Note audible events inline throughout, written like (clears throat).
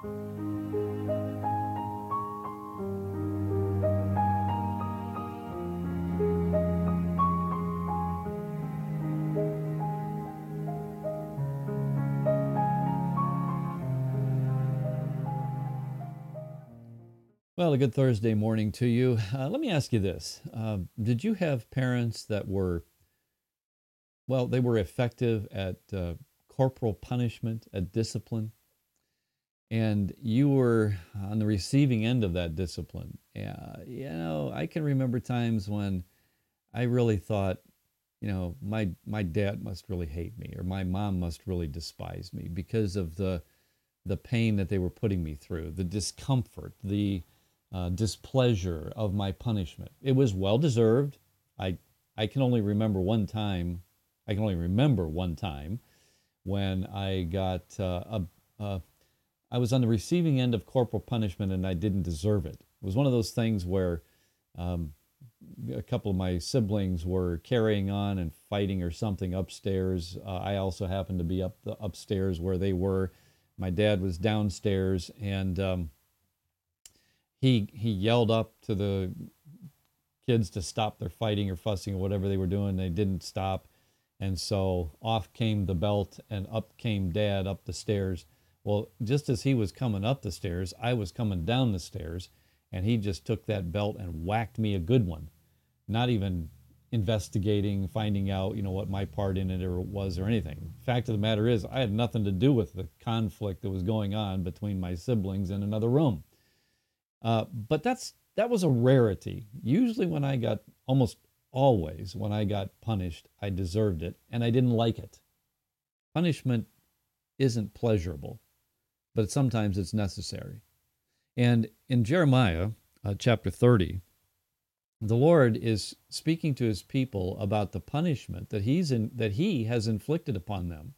Well, a good Thursday morning to you. Uh, let me ask you this uh, Did you have parents that were, well, they were effective at uh, corporal punishment, at discipline? And you were on the receiving end of that discipline. Yeah, you know, I can remember times when I really thought, you know, my my dad must really hate me, or my mom must really despise me because of the the pain that they were putting me through, the discomfort, the uh, displeasure of my punishment. It was well deserved. I I can only remember one time. I can only remember one time when I got uh, a, a I was on the receiving end of corporal punishment and I didn't deserve it. It was one of those things where um, a couple of my siblings were carrying on and fighting or something upstairs. Uh, I also happened to be up the upstairs where they were. My dad was downstairs and um, he he yelled up to the kids to stop their fighting or fussing or whatever they were doing. They didn't stop. And so off came the belt and up came dad up the stairs. Well, just as he was coming up the stairs, I was coming down the stairs and he just took that belt and whacked me a good one. Not even investigating, finding out, you know, what my part in it or was or anything. Fact of the matter is, I had nothing to do with the conflict that was going on between my siblings in another room. Uh, but that's that was a rarity. Usually, when I got almost always when I got punished, I deserved it and I didn't like it. Punishment isn't pleasurable, but sometimes it's necessary. And in Jeremiah uh, chapter 30, the Lord is speaking to his people about the punishment that he's in, that he has inflicted upon them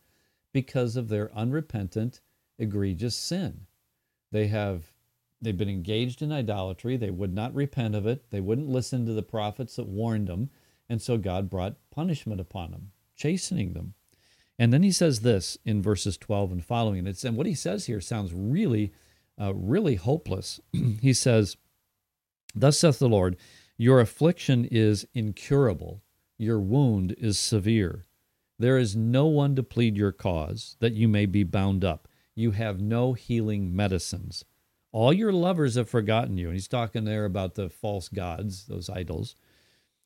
because of their unrepentant egregious sin. They have They've been engaged in idolatry. They would not repent of it. They wouldn't listen to the prophets that warned them. And so God brought punishment upon them, chastening them. And then he says this in verses 12 and following. And, it's, and what he says here sounds really, uh, really hopeless. (clears throat) he says, Thus saith the Lord, Your affliction is incurable, your wound is severe. There is no one to plead your cause, that you may be bound up. You have no healing medicines. All your lovers have forgotten you. And he's talking there about the false gods, those idols.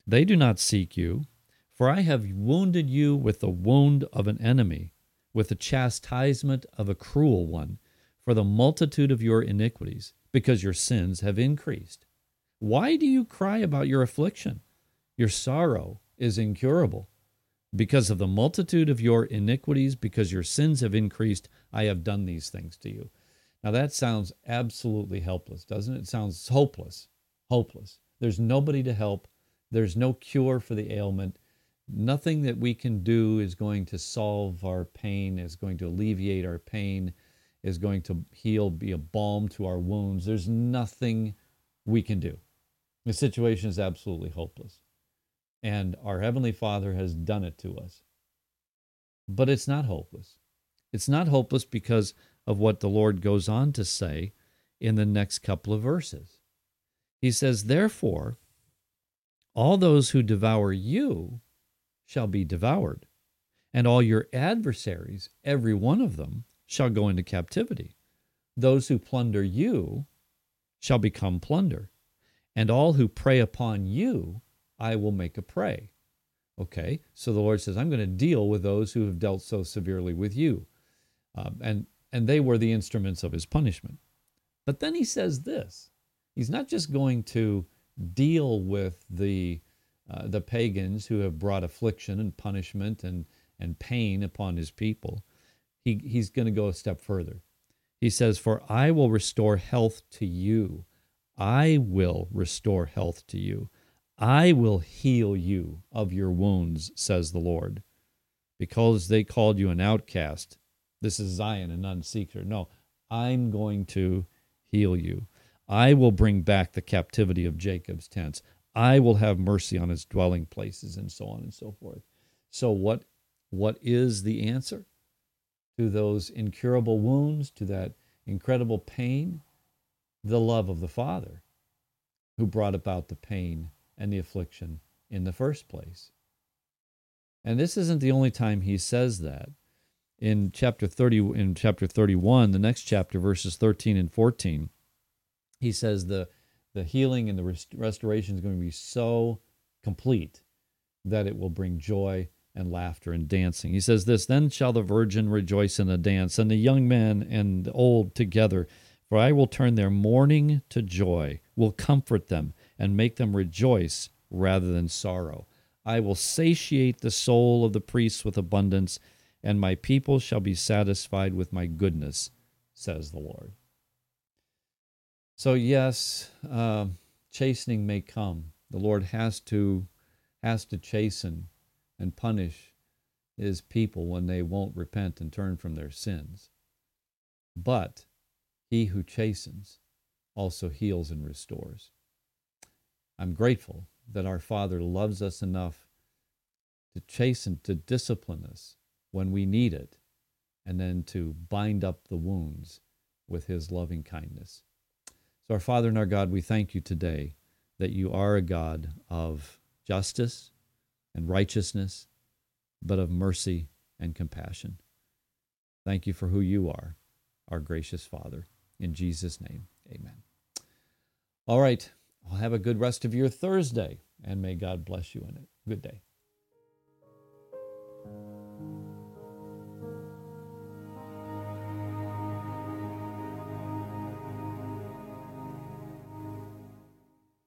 They do not seek you, for I have wounded you with the wound of an enemy, with the chastisement of a cruel one, for the multitude of your iniquities, because your sins have increased. Why do you cry about your affliction? Your sorrow is incurable. Because of the multitude of your iniquities, because your sins have increased, I have done these things to you. Now that sounds absolutely helpless, doesn't it? It sounds hopeless. Hopeless. There's nobody to help. There's no cure for the ailment. Nothing that we can do is going to solve our pain, is going to alleviate our pain, is going to heal, be a balm to our wounds. There's nothing we can do. The situation is absolutely hopeless. And our Heavenly Father has done it to us. But it's not hopeless. It's not hopeless because of what the Lord goes on to say in the next couple of verses. He says, Therefore, all those who devour you shall be devoured, and all your adversaries, every one of them, shall go into captivity. Those who plunder you shall become plunder, and all who prey upon you I will make a prey. Okay, so the Lord says, I'm going to deal with those who have dealt so severely with you. Um, and and they were the instruments of his punishment. But then he says this he's not just going to deal with the, uh, the pagans who have brought affliction and punishment and, and pain upon his people. He, he's going to go a step further. He says, For I will restore health to you. I will restore health to you. I will heal you of your wounds, says the Lord. Because they called you an outcast, this is Zion none seeks her. No, I'm going to heal you. I will bring back the captivity of Jacob's tents. I will have mercy on his dwelling places, and so on and so forth. So, what, what is the answer to those incurable wounds, to that incredible pain, the love of the Father who brought about the pain and the affliction in the first place. And this isn't the only time he says that. In chapter 30 in chapter 31, the next chapter verses 13 and 14, he says the the healing and the rest- restoration is going to be so complete that it will bring joy and laughter and dancing. He says this, then shall the virgin rejoice in a dance and the young men and the old together, for I will turn their mourning to joy, will comfort them and make them rejoice rather than sorrow. I will satiate the soul of the priests with abundance, and my people shall be satisfied with my goodness, says the Lord. So, yes, uh, chastening may come. The Lord has to, has to chasten and punish his people when they won't repent and turn from their sins. But he who chastens also heals and restores. I'm grateful that our Father loves us enough to chasten, to discipline us when we need it, and then to bind up the wounds with his loving kindness. So, our Father and our God, we thank you today that you are a God of justice and righteousness, but of mercy and compassion. Thank you for who you are, our gracious Father. In Jesus' name, amen. All right. Well, have a good rest of your Thursday, and may God bless you in it. Good day.